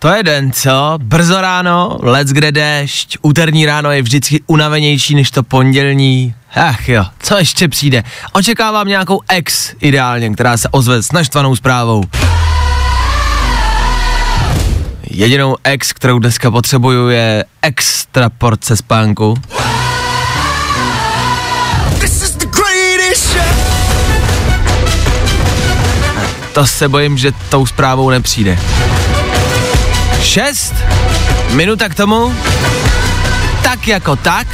to je den, co? Brzo ráno, let's kde déšť, úterní ráno je vždycky unavenější než to pondělní. Ach jo, co ještě přijde? Očekávám nějakou ex ideálně, která se ozve s naštvanou zprávou. Jedinou ex, kterou dneska potřebuju, je extra porce spánku. To se bojím, že tou zprávou nepřijde. Šest minuta k tomu, tak jako tak.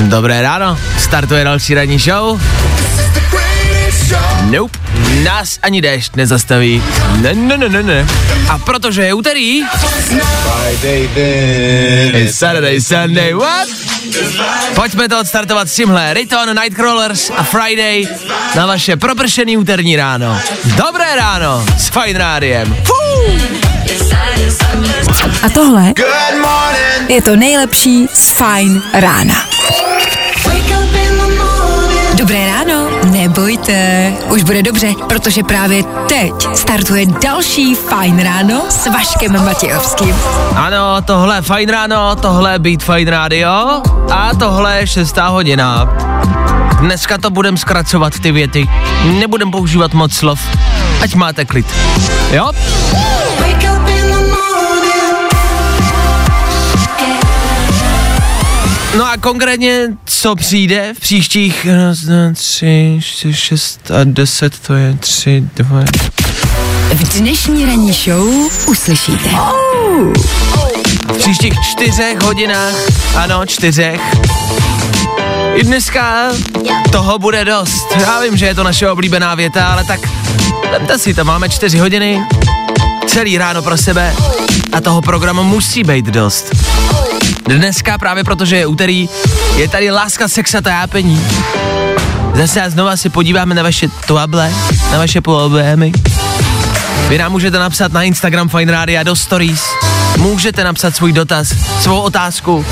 Dobré ráno, startuje další ranní show. Nope, nás ani déšť nezastaví. Ne, ne, ne, ne, ne. A protože je úterý... It's Saturday, Sunday, what? Pojďme to odstartovat s tímhle. Riton, Nightcrawlers a Friday na vaše propršený úterní ráno. Dobré ráno s Fine Rádiem. Fuh. A tohle je to nejlepší z Fajn rána. Dobré ráno, nebojte, už bude dobře, protože právě teď startuje další Fajn ráno s Vaškem Matějovským. Ano, tohle je Fine Ráno, tohle je Beat Fine Radio a tohle je šestá hodina. Dneska to budem zkracovat ty věty, nebudem používat moc slov, ať máte klid. Jo? Konkrétně, co přijde v příštích raz, dva, tři, čtyři, šest a deset, to je tři, dva... V dnešní ranní show uslyšíte. V příštích čtyřech hodinách, ano, čtyřech. I dneska toho bude dost. Já vím, že je to naše oblíbená věta, ale tak vemte si to, máme čtyři hodiny, celý ráno pro sebe a toho programu musí být dost. Dneska právě protože je úterý, je tady láska, sex a tápení. Zase a znova se podíváme na vaše toable, na vaše problémy. Vy nám můžete napsat na Instagram Fine Radio do stories. Můžete napsat svůj dotaz, svou otázku,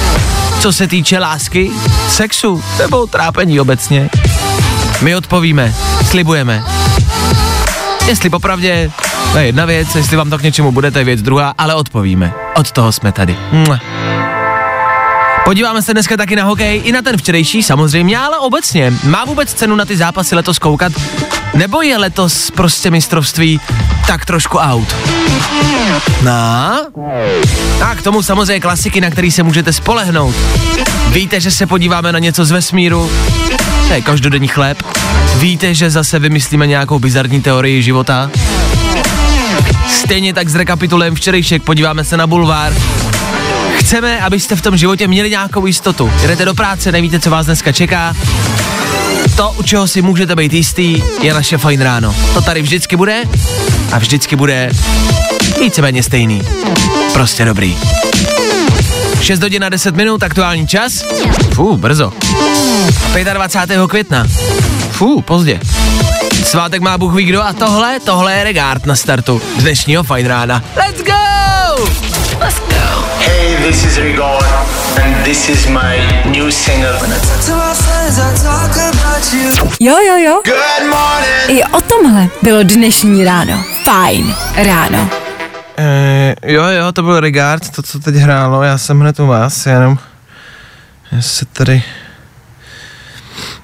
co se týče lásky, sexu nebo trápení obecně. My odpovíme, slibujeme. Jestli popravdě, to je jedna věc, jestli vám to k něčemu bude, to je věc druhá, ale odpovíme. Od toho jsme tady. Mua. Podíváme se dneska taky na hokej, i na ten včerejší samozřejmě, ale obecně. Má vůbec cenu na ty zápasy letos koukat? Nebo je letos prostě mistrovství tak trošku out? No? A k tomu samozřejmě klasiky, na který se můžete spolehnout. Víte, že se podíváme na něco z vesmíru? To je každodenní chléb. Víte, že zase vymyslíme nějakou bizarní teorii života? Stejně tak zrekapitulujeme včerejšek, podíváme se na bulvár. Chceme, abyste v tom životě měli nějakou jistotu. Jdete do práce, nevíte, co vás dneska čeká. To, u čeho si můžete být jistý, je naše fajn ráno. To tady vždycky bude a vždycky bude víceméně stejný. Prostě dobrý. 6 hodin a 10 minut, aktuální čas. Fú, brzo. 25. května. Fú, pozdě. Svátek má Bůh ví kdo a tohle, tohle je regard na startu dnešního fajn rána. Let's go! Hey, this is Rigor, and this is my new single. Jo, jo, jo, Good morning. i o tomhle bylo dnešní ráno. Fajn ráno. Eh, jo, jo, to byl regard, to, co teď hrálo, já jsem hned u vás, jenom já se tady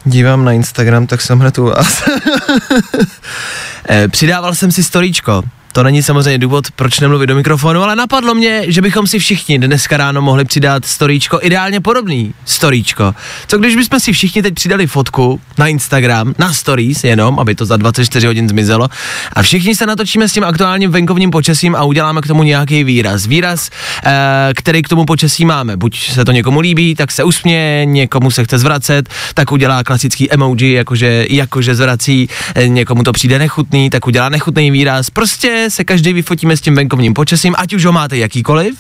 dívám na Instagram, tak jsem hned u vás. eh, přidával jsem si storíčko, to není samozřejmě důvod, proč nemluvit do mikrofonu, ale napadlo mě, že bychom si všichni dneska ráno mohli přidat storíčko, ideálně podobný storíčko. Co když bychom si všichni teď přidali fotku na Instagram, na stories jenom, aby to za 24 hodin zmizelo a všichni se natočíme s tím aktuálním venkovním počasím a uděláme k tomu nějaký výraz. Výraz, eh, který k tomu počasí máme. Buď se to někomu líbí, tak se usměje, někomu se chce zvracet, tak udělá klasický emoji, jakože, jakože zvrací, eh, někomu to přijde nechutný, tak udělá nechutný výraz. Prostě Se každý vyfotíme s tím venkovním počasím, ať už ho máte jakýkoliv,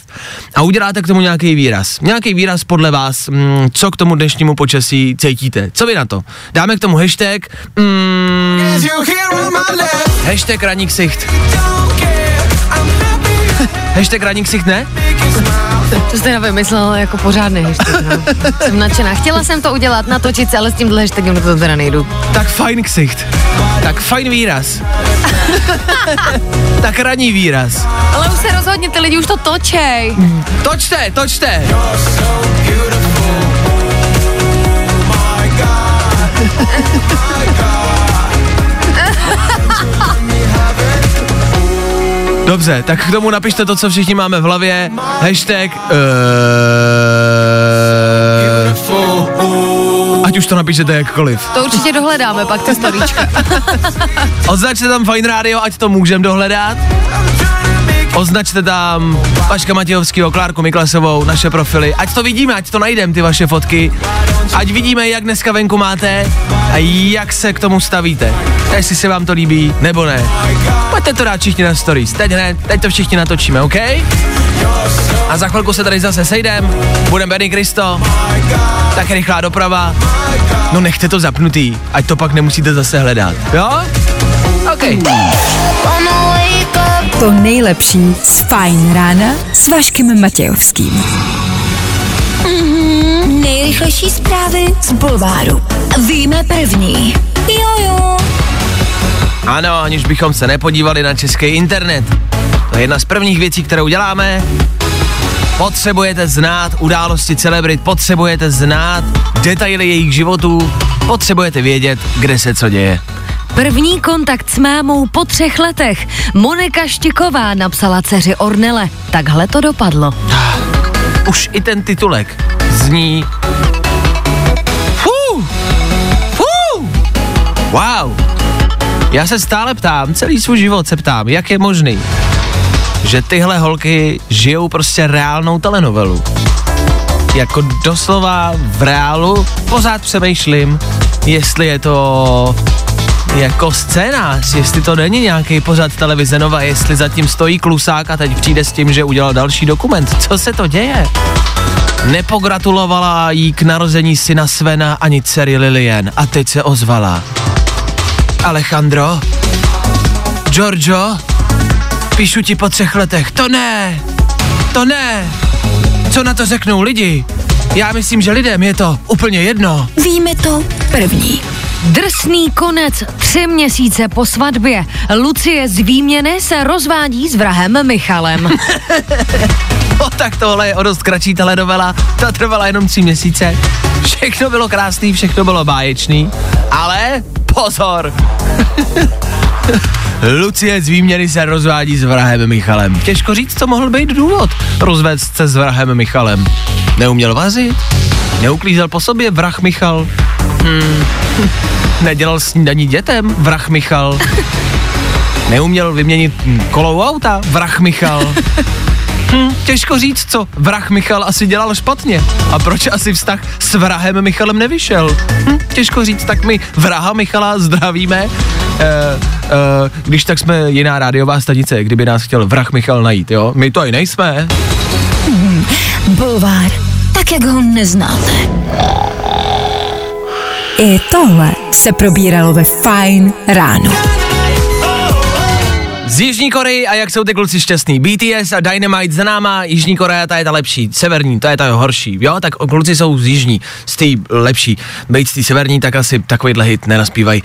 a uděláte k tomu nějaký výraz. Nějaký výraz podle vás, mm, co k tomu dnešnímu počasí cítíte. Co vy na to? Dáme k tomu hashtag, mm, hashtag ranní ksicht. Hashtag ranní ksicht ne? To jste nevymyslel jako pořádný hashtag, no. Jsem nadšená. Chtěla jsem to udělat, natočit se, ale s tím hashtagem to teda nejdu. Tak fajn ksicht. Tak fajn výraz. tak ranní výraz. Ale už se rozhodně, ty lidi už to točej. Točte, točte. Dobře, tak k tomu napište to, co všichni máme v hlavě. Hashtag uh, Ať už to napíšete jakkoliv. To určitě dohledáme pak, ty storíčka. Označte tam Fine Radio, ať to můžeme dohledat. Označte tam Paška Matějovského, Klárku Miklasovou, naše profily, ať to vidíme, ať to najdeme, ty vaše fotky. Ať vidíme, jak dneska venku máte a jak se k tomu stavíte. Jestli se vám to líbí, nebo ne. Pojďte to dát všichni na stories. Teď ne, teď to všichni natočíme, OK? A za chvilku se tady zase sejdem, budeme Benny Kristo, tak rychlá doprava. No nechte to zapnutý, ať to pak nemusíte zase hledat, jo? OK. To nejlepší z Fajn rána s Vaškem Matějovským. Nejrychlejší zprávy z Bulváru. Víme první. Jojo. Ano, aniž bychom se nepodívali na český internet. To je jedna z prvních věcí, kterou děláme. Potřebujete znát události celebrit, potřebujete znát detaily jejich životů, potřebujete vědět, kde se co děje. První kontakt s mámou po třech letech. Monika Štiková napsala dceři Ornele. Takhle to dopadlo. Už i ten titulek zní... Fú, fú, wow. Já se stále ptám, celý svůj život se ptám, jak je možný, že tyhle holky žijou prostě reálnou telenovelu. Jako doslova v reálu pořád přemýšlím, jestli je to jako scénář, jestli to není nějaký pořad televize Nova, jestli zatím stojí klusák a teď přijde s tím, že udělal další dokument. Co se to děje? Nepogratulovala jí k narození syna Svena ani dcery Lilien a teď se ozvala. Alejandro? Giorgio? Píšu ti po třech letech. To ne! To ne! Co na to řeknou lidi? Já myslím, že lidem je to úplně jedno. Víme to první. Drsný konec tři měsíce po svatbě. Lucie z výměny se rozvádí s vrahem Michalem. No tak tohle je o dost kratší telenovela, ta trvala jenom tři měsíce. Všechno bylo krásný, všechno bylo báječný, ale pozor! Lucie z výměny se rozvádí s vrahem Michalem. Těžko říct, co mohl být důvod rozvést se s vrahem Michalem. Neuměl vařit? Neuklízel po sobě vrah Michal? Hmm. Nedělal snídaní dětem vrah Michal? Neuměl vyměnit kolou auta vrah Michal? Hm, těžko říct, co vrah Michal asi dělal špatně a proč asi vztah s vrahem Michalem nevyšel. Hm, těžko říct, tak my vraha Michala zdravíme. E, e, když tak jsme jiná rádiová stanice, kdyby nás chtěl vrah Michal najít, jo? My to i nejsme. Bulvár. Tak, jak ho neznáte. I tohle se probíralo ve Fajn ráno. Z Jižní Koreji a jak jsou ty kluci šťastný. BTS a Dynamite za náma, Jižní Korea ta je ta lepší, severní, ta je ta horší, jo, tak kluci jsou z Jižní, z té lepší. Bejt z té severní, tak asi takovýhle hit nenaspívají.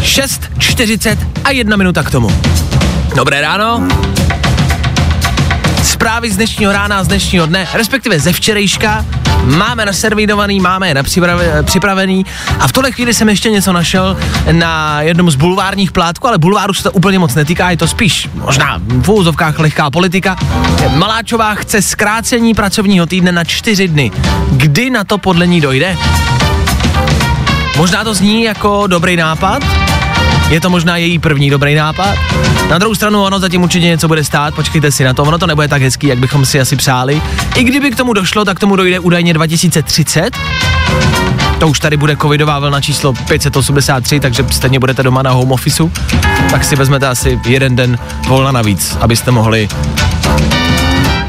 6.40 a jedna minuta k tomu. Dobré ráno. Zprávy z dnešního rána, z dnešního dne, respektive ze včerejška, máme naservírovaný, máme je připravený a v tuhle chvíli jsem ještě něco našel na jednom z bulvárních plátků, ale bulváru se to úplně moc netýká, je to spíš možná v úzovkách lehká politika. Maláčová chce zkrácení pracovního týdne na čtyři dny. Kdy na to podle ní dojde? Možná to zní jako dobrý nápad, je to možná její první dobrý nápad. Na druhou stranu ono zatím určitě něco bude stát, počkejte si na to, ono to nebude tak hezký, jak bychom si asi přáli. I kdyby k tomu došlo, tak tomu dojde údajně 2030. to už tady bude covidová vlna číslo 583, takže stejně budete doma na home officeu, tak si vezmete asi jeden den volna navíc, abyste mohli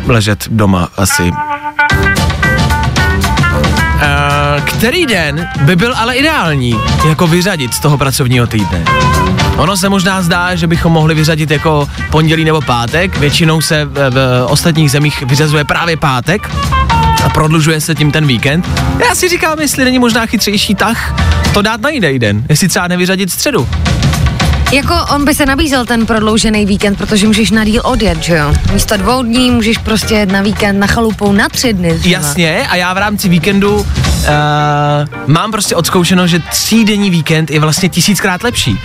ležet doma asi. Který den by byl ale ideální jako vyřadit z toho pracovního týdne? Ono se možná zdá, že bychom mohli vyřadit jako pondělí nebo pátek, většinou se v, v ostatních zemích vyřazuje právě pátek a prodlužuje se tím ten víkend. Já si říkám, jestli není možná chytřejší tah to dát na jiný den, jestli třeba nevyřadit středu. Jako on by se nabízel ten prodloužený víkend, protože můžeš na díl odjet, že jo? Místo dvou dní můžeš prostě na víkend na chalupou na tři dny. třeba. Jasně, a já v rámci víkendu uh, mám prostě odzkoušeno, že třídenní víkend je vlastně tisíckrát lepší.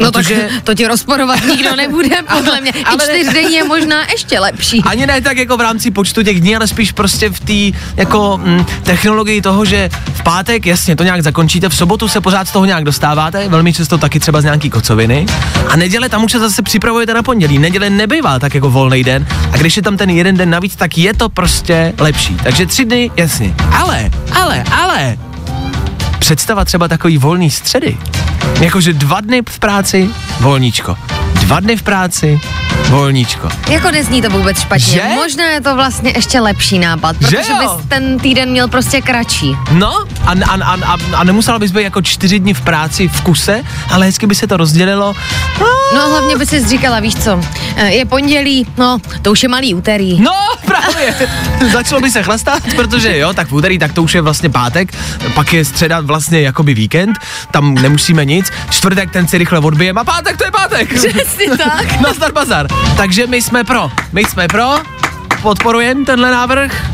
No Protože tak to ti rozporovat nikdo nebude, podle mě. I ale ne- čtyřdenní je možná ještě lepší. ani ne tak jako v rámci počtu těch dní, ale spíš prostě v té jako mm, technologii toho, že v pátek, jasně, to nějak zakončíte, v sobotu se pořád z toho nějak dostáváte, velmi často taky třeba z nějaký kocoviny. A neděle tam už se zase připravujete na pondělí. Neděle nebývá tak jako volný den. A když je tam ten jeden den navíc, tak je to prostě lepší. Takže tři dny, jasně. Ale, ale, ale, představa třeba takový volný středy. Jakože dva dny v práci, volníčko. Dva dny v práci, volníčko. Jako nezní to vůbec špatně. Že? Možná je to vlastně ještě lepší nápad, protože Že jo? bys ten týden měl prostě kratší. No, a, a, a, a, a nemusela bys být jako čtyři dny v práci v kuse, ale hezky by se to rozdělilo. No, No a hlavně by si říkala, víš co, eh, je pondělí, no to už je malý úterý. no právě. Začalo by se chlastat, protože jo, tak v úterý, tak to už je vlastně pátek, pak je středa vlastně jakoby víkend, tam nemusíme nic, čtvrtek ten si rychle odbijeme a pátek to je pátek. Přesně tak. Nazdar bazar. Takže my jsme pro, my jsme pro, podporujeme tenhle návrh.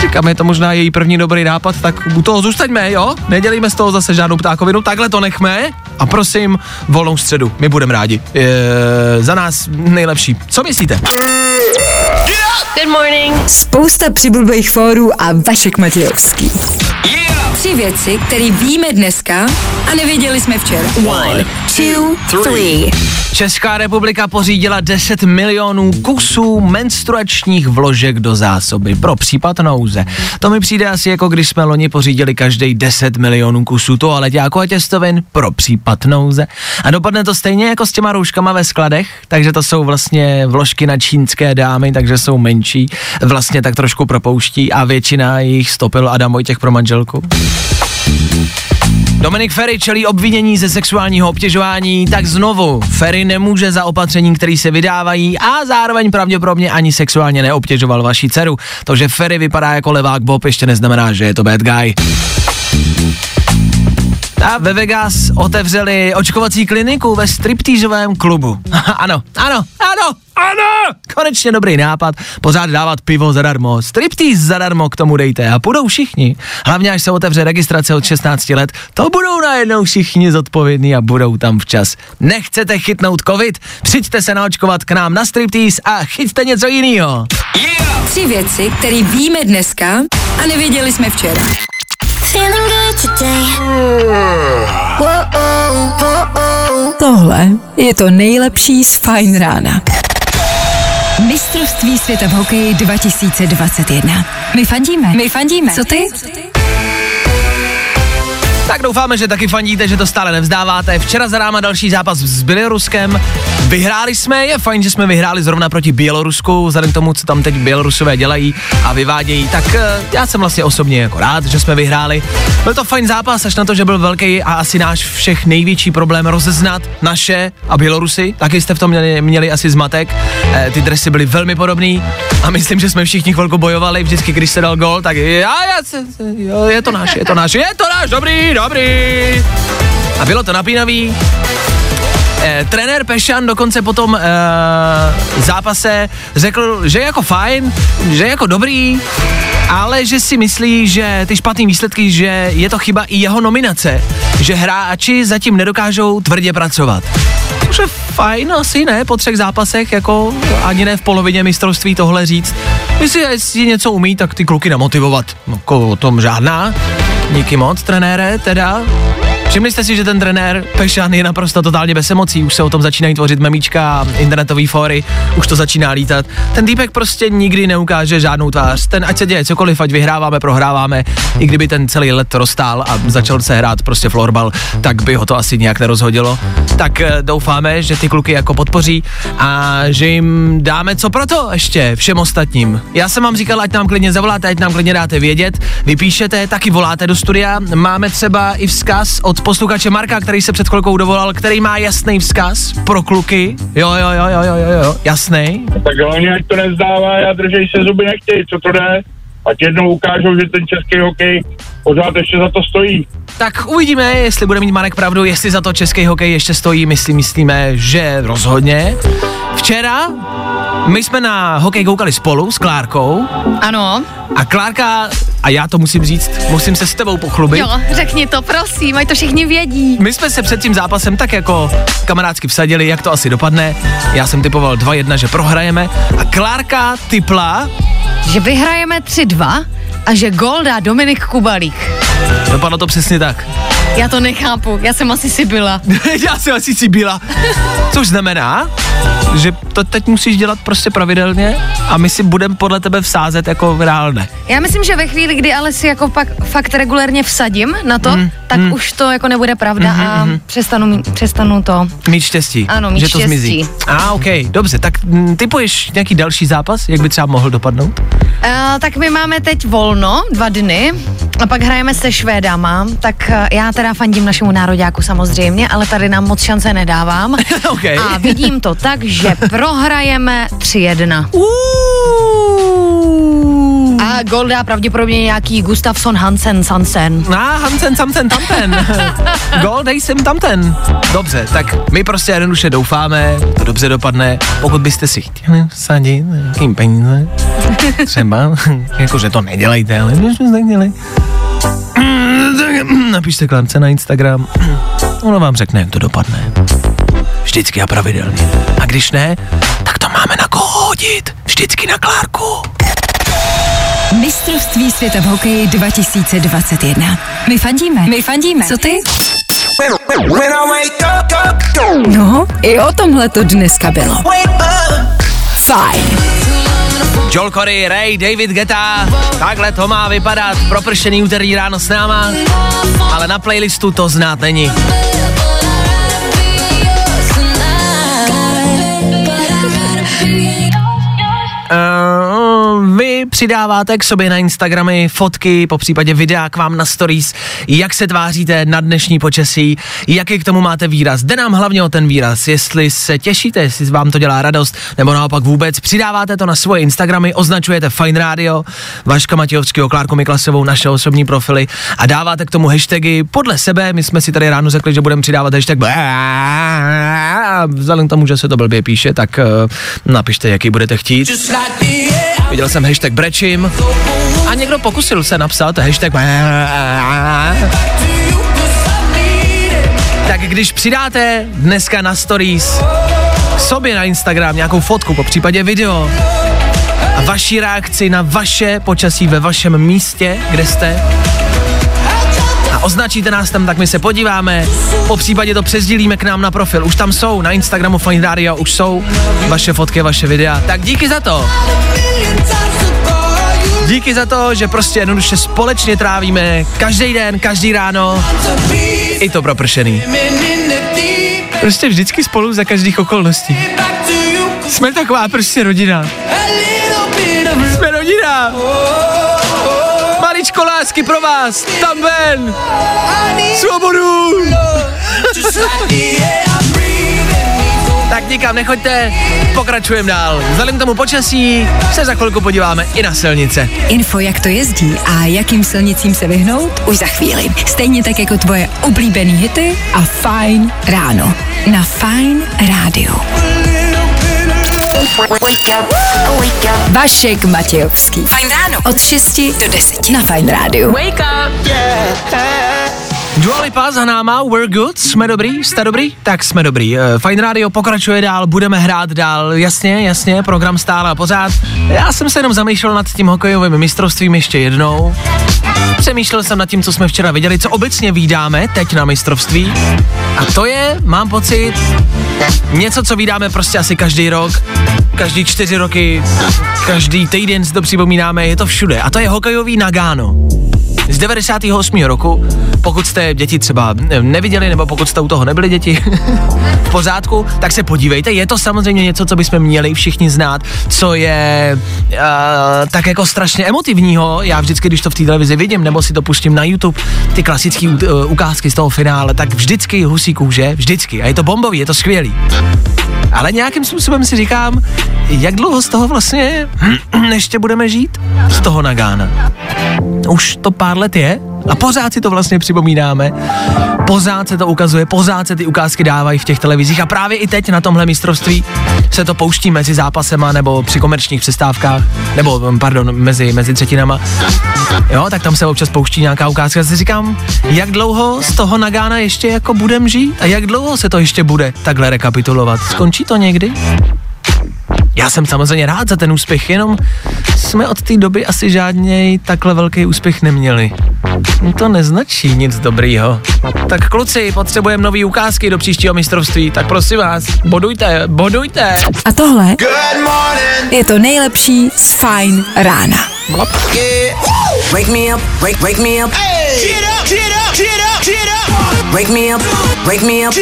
Říkám, je to možná její první dobrý nápad, tak u toho zůstaňme, jo? Nedělíme z toho zase žádnou ptákovinu, takhle to nechme a prosím, volnou středu, my budeme rádi. E, za nás nejlepší. Co myslíte? Good morning. Spousta přibulbých fórů a Vašek Matějovský. Tři věci, které víme dneska a nevěděli jsme včera. One, two, three. Česká republika pořídila 10 milionů kusů menstruačních vložek do zásoby pro případ nouze. To mi přijde asi jako když jsme loni pořídili každý 10 milionů kusů toaleťáku a těstovin pro případ nouze. A dopadne to stejně jako s těma rouškama ve skladech, takže to jsou vlastně vložky na čínské dámy, takže jsou menší, vlastně tak trošku propouští a většina jich stopil Adam Vojtěch pro manželku. Dominik Ferry čelí obvinění ze sexuálního obtěžování, tak znovu Ferry nemůže za opatření, které se vydávají a zároveň pravděpodobně ani sexuálně neobtěžoval vaši dceru. To, že Ferry vypadá jako levák Bob, ještě neznamená, že je to bad guy. A ve Vegas otevřeli očkovací kliniku ve striptýžovém klubu. ano, ano, ano, ano! Konečně dobrý nápad, pořád dávat pivo zadarmo, striptease zadarmo k tomu dejte a půjdou všichni. Hlavně až se otevře registrace od 16 let, to budou najednou všichni zodpovědní a budou tam včas. Nechcete chytnout covid? Přijďte se naočkovat k nám na striptease a chyťte něco jiného. Tři věci, které víme dneska a nevěděli jsme včera. Tohle je to nejlepší z Fajn rána. Mistrovství světa v hokeji 2021. My fandíme. My fandíme. Co ty? Tak doufáme, že taky fandíte, že to stále nevzdáváte. Včera za náma další zápas s Běloruskem. Vyhráli jsme, je fajn, že jsme vyhráli zrovna proti Bělorusku, vzhledem k tomu, co tam teď Bělorusové dělají a vyvádějí. Tak eh, já jsem vlastně osobně jako rád, že jsme vyhráli. Byl to fajn zápas, až na to, že byl velký a asi náš všech největší problém rozeznat naše a Bělorusy. Taky jste v tom měli, měli asi zmatek. Eh, ty dresy byly velmi podobný a myslím, že jsme všichni chvilku bojovali. Vždycky, když se dal gol, tak já, já, jo, je to náš, je to náš, je to náš, dobrý, dobrý. A bylo to napínavý. Eh, trenér Pešan dokonce po tom eh, zápase řekl, že je jako fajn, že je jako dobrý, ale že si myslí, že ty špatné výsledky, že je to chyba i jeho nominace, že hráči zatím nedokážou tvrdě pracovat. Že fajn, asi ne, po třech zápasech, jako ani ne v polovině mistrovství tohle říct. Jestli, jestli něco umí, tak ty kluky namotivovat. No, ko- o tom žádná. Díky moc, trenére, teda. Všimli jste si, že ten trenér Pešan je naprosto totálně bez emocí, už se o tom začínají tvořit memíčka, internetový fóry, už to začíná lítat. Ten týpek prostě nikdy neukáže žádnou tvář. Ten ať se děje cokoliv, ať vyhráváme, prohráváme, i kdyby ten celý let rozstál a začal se hrát prostě florbal, tak by ho to asi nějak nerozhodilo. Tak eh, doufáme, že ty kluky jako podpoří a že jim dáme co pro to ještě všem ostatním. Já jsem vám říkal, ať nám klidně zavoláte, ať nám klidně dáte vědět, vypíšete, taky voláte do studia. Máme třeba i vzkaz od posluchače Marka, který se před chvilkou dovolal, který má jasný vzkaz pro kluky. Jo, jo, jo, jo, jo, jo, jo, jasný. Tak hlavně, ať to nezdává a držej se zuby nechtějí, co to jde. Ať jednou ukážou, že ten český hokej pořád ještě za to stojí. Tak uvidíme, jestli bude mít Marek pravdu, jestli za to český hokej ještě stojí, myslí, myslíme, že rozhodně. Včera my jsme na hokej koukali spolu s Klárkou Ano. a Klárka, a já to musím říct, musím se s tebou pochlubit. Jo, řekni to, prosím, ať to všichni vědí. My jsme se před tím zápasem tak jako kamarádsky vsadili, jak to asi dopadne. Já jsem typoval 2-1, že prohrajeme a Klárka typla, Že vyhrajeme 3-2 a že gol dá Dominik Kubalík. Dopadlo to přesně tak. Já to nechápu, já jsem asi si byla. já jsem asi si byla. Což znamená, že to teď musíš dělat prostě pravidelně a my si budeme podle tebe vsázet jako reálné. Já myslím, že ve chvíli, kdy ale si jako pak fakt regulérně vsadím na to, mm, tak mm. už to jako nebude pravda mm, a přestanu, mít- přestanu to. Mít štěstí. Ano, mít že to štěstí. zmizí. A, ah, OK, dobře, tak mm, typuješ nějaký další zápas, jak by třeba mohl dopadnout? Uh, tak my máme teď volno, dva dny, a pak hrajeme se Švédama, tak uh, já teda fandím našemu nároďáku samozřejmě, ale tady nám moc šance nedávám. OK. A vidím to tak, že prohrajeme 3-1. A gol dá pravděpodobně nějaký Gustafsson Hansen Sansen. A Hansen, Samsen, tamten. Gol, dej sem tamten. Dobře, tak my prostě jednoduše doufáme, to dobře dopadne. Pokud byste si chtěli vsadit nějakým peníze, třeba, jakože to nedělejte, ale když to nedělej. Napište Klárce na Instagram, ono vám řekne, jak to dopadne. Vždycky a pravidelně. A když ne, tak to máme na koho hodit. Vždycky na Klárku. Mistrovství světa v hokeji 2021. My fandíme. My fandíme. Co ty? No, i o tomhle to dneska bylo. Fajn. Joel Corey, Ray, David Geta, takhle to má vypadat. Propršený úterý ráno s náma, ale na playlistu to znát není. Uh, vy přidáváte k sobě na Instagramy fotky, po případě videa k vám na stories, jak se tváříte na dnešní počasí, jaký k tomu máte výraz. Jde nám hlavně o ten výraz, jestli se těšíte, jestli vám to dělá radost, nebo naopak vůbec. Přidáváte to na svoje Instagramy, označujete Fine Radio, Vaška Matějovského, Klárku Miklasovou, naše osobní profily a dáváte k tomu hashtagy podle sebe. My jsme si tady ráno řekli, že budeme přidávat hashtag vzhledem k tomu, že se to blbě píše, tak uh, napište, jaký budete chtít. Viděl jsem hashtag brečím. A někdo pokusil se napsat hashtag tak když přidáte dneska na stories sobě na Instagram nějakou fotku, po případě video a vaši reakci na vaše počasí ve vašem místě, kde jste, a označíte nás tam, tak my se podíváme, po případě to přesdílíme k nám na profil, už tam jsou, na Instagramu Fine už jsou vaše fotky, vaše videa, tak díky za to. Díky za to, že prostě jednoduše společně trávíme každý den, každý ráno, i to propršený. Prostě vždycky spolu za každých okolností. Jsme taková prostě rodina. Jsme rodina. Maličko lásky pro vás, tam ven. Svobodu. nikam nechoďte, pokračujeme dál. Vzhledem k tomu počasí se za chvilku podíváme i na silnice. Info, jak to jezdí a jakým silnicím se vyhnout, už za chvíli. Stejně tak jako tvoje oblíbený hity a Fajn ráno. Na Fajn rádiu. Vašek Matějovský. Fajn ráno. Od 6 do 10 na Fajn rádiu. Wake up. Dua Lipa za náma, we're good, jsme dobrý, jste dobrý? Tak jsme dobrý. Eh, Fine Radio pokračuje dál, budeme hrát dál, jasně, jasně, program stále a pořád. Já jsem se jenom zamýšlel nad tím hokejovým mistrovstvím ještě jednou. Přemýšlel jsem nad tím, co jsme včera viděli, co obecně vídáme teď na mistrovství. A to je, mám pocit, něco, co vídáme prostě asi každý rok, každý čtyři roky, každý týden si to připomínáme, je to všude. A to je hokejový Nagano z 98. roku, pokud jste děti třeba neviděli, nebo pokud jste u toho nebyli děti v pořádku, tak se podívejte, je to samozřejmě něco, co bychom měli všichni znát, co je uh, tak jako strašně emotivního, já vždycky, když to v té televizi vidím, nebo si to pustím na YouTube, ty klasické uh, ukázky z toho finále, tak vždycky husí kůže, vždycky, a je to bombový, je to skvělý. Ale nějakým způsobem si říkám, jak dlouho z toho vlastně ještě budeme žít? Z toho Nagána. Už to pár let je a pořád si to vlastně připomínáme. Pořád se to ukazuje, pořád se ty ukázky dávají v těch televizích a právě i teď na tomhle mistrovství se to pouští mezi zápasema nebo při komerčních přestávkách, nebo pardon, mezi, mezi třetinama. Jo, tak tam se občas pouští nějaká ukázka. Si říkám, jak dlouho z toho Nagána ještě jako budem žít a jak dlouho se to ještě bude takhle rekapitulovat. Skončí to někdy? Já jsem samozřejmě rád za ten úspěch, jenom jsme od té doby asi žádný takhle velký úspěch neměli. To neznačí nic dobrýho. Tak kluci, potřebujeme nový ukázky do příštího mistrovství, tak prosím vás, bodujte, bodujte. A tohle je to nejlepší z Fine rána. Wake me up, wake, wake me up. Wake me up, wake me up.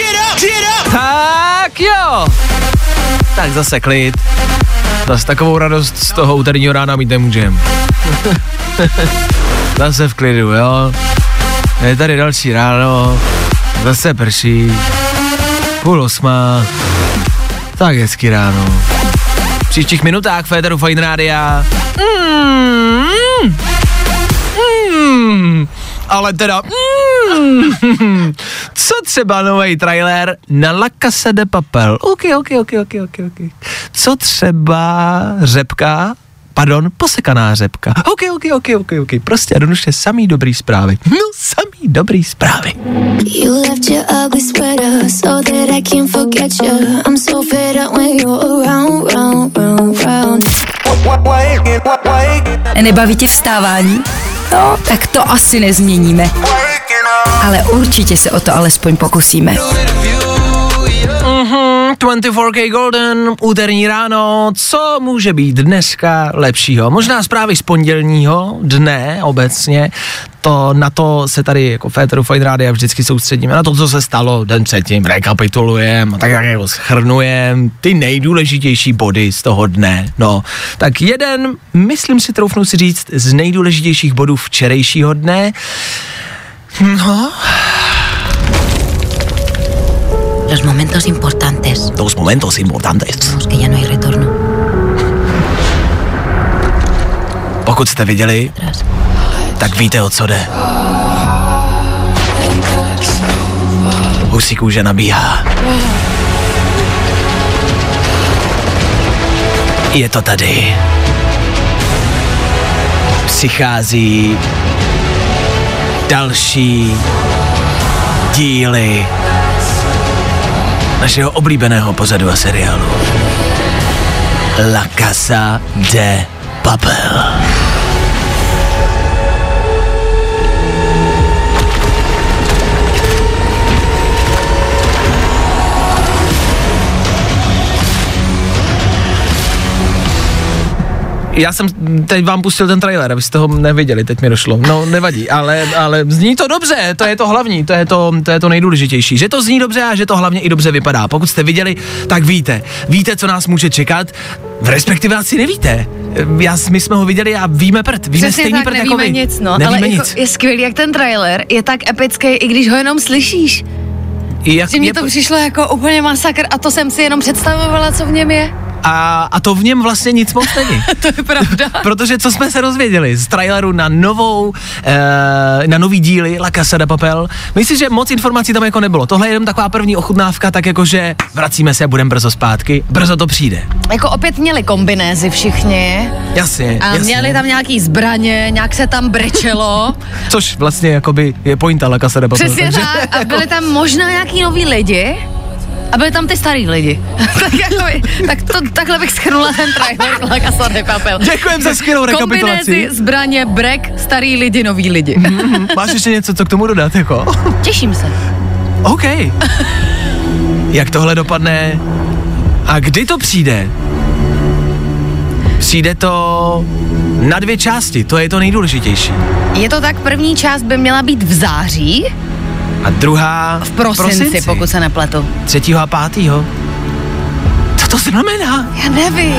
Tak jo. Tak zase klid. Zase takovou radost z toho úterního rána mít nemůžem. zase v klidu, jo. Je tady další ráno, zase prší, půl osma, tak hezky ráno. V příštích minutách Féteru Fine Rádia. Mm, mm, ale teda, mm, co třeba nový trailer na La Casa de Papel? OK, OK, OK, OK, OK, OK. Co třeba řepka, pardon, posekaná řepka. OK, OK, OK, OK, OK. Prostě jednoduše samý dobrý zprávy. No, samý dobrý zprávy. You left your ugly sweater so that I forget you. I'm so fed up when you're around, round, round, round. Nebaví tě vstávání? No, tak to asi nezměníme. Ale určitě se o to alespoň pokusíme. Mhm, 24K Golden, úterní ráno, co může být dneska lepšího? Možná zprávy z pondělního dne obecně, to na to se tady jako Féteru Fine Rádia vždycky soustředíme, na to, co se stalo den předtím, rekapitulujeme, tak jako schrnujeme ty nejdůležitější body z toho dne. No, tak jeden, myslím si, troufnu si říct, z nejdůležitějších bodů včerejšího dne, no, Los momentos importantes, dos momentos importantes. los que ya no hay retorno. Pokud jste viděli, Tras. Tak víte, o co jde. Husí kůže nabíhá. Je to tady. Přichází další díly našeho oblíbeného pořadu a seriálu. La Casa de Papel. Já jsem teď vám pustil ten trailer, abyste ho neviděli, teď mi došlo. No, nevadí, ale, ale zní to dobře, to je to hlavní, to je to, to je to nejdůležitější. Že to zní dobře a že to hlavně i dobře vypadá. Pokud jste viděli, tak víte. Víte, co nás může čekat, v respektive asi nevíte. Já, my jsme ho viděli a víme prd, víme Přesně stejný tak, prd nevíme jako vy. nic, no, nevíme ale nic. Jako je skvělý, jak ten trailer je tak epický, i když ho jenom slyšíš. Jak, Že mně je- to přišlo jako úplně masakr a to jsem si jenom představovala, co v něm je. A, a to v něm vlastně nic moc není. to je pravda. Protože co jsme se dozvěděli z traileru na novou, e, na nový díly La Casa de Papel, myslím, že moc informací tam jako nebylo. Tohle je jenom taková první ochutnávka, tak jako, že vracíme se a budeme brzo zpátky, brzo to přijde. Jako opět měli kombinézy všichni. Jasně, A jasně. měli tam nějaký zbraně, nějak se tam brečelo. Což vlastně jakoby je pointa La Casa de Papel. Přesně takže- tak. A byli tam možná nějaký noví lidi. A byli tam ty starý lidi. tak, jako, tak to, takhle bych schrnula ten trailer La Casa de Papel. Děkujem za skvělou rekapitulaci. Kombinézy, zbraně, brek, starý lidi, noví lidi. Máš ještě něco, co k tomu dodat, jako? Těším se. OK. Jak tohle dopadne? A kdy to přijde? Přijde to na dvě části, to je to nejdůležitější. Je to tak, první část by měla být v září, A druhá v prosinci, pokud se nepletu. Třetího a pátýho. Co to znamená? Já nevím.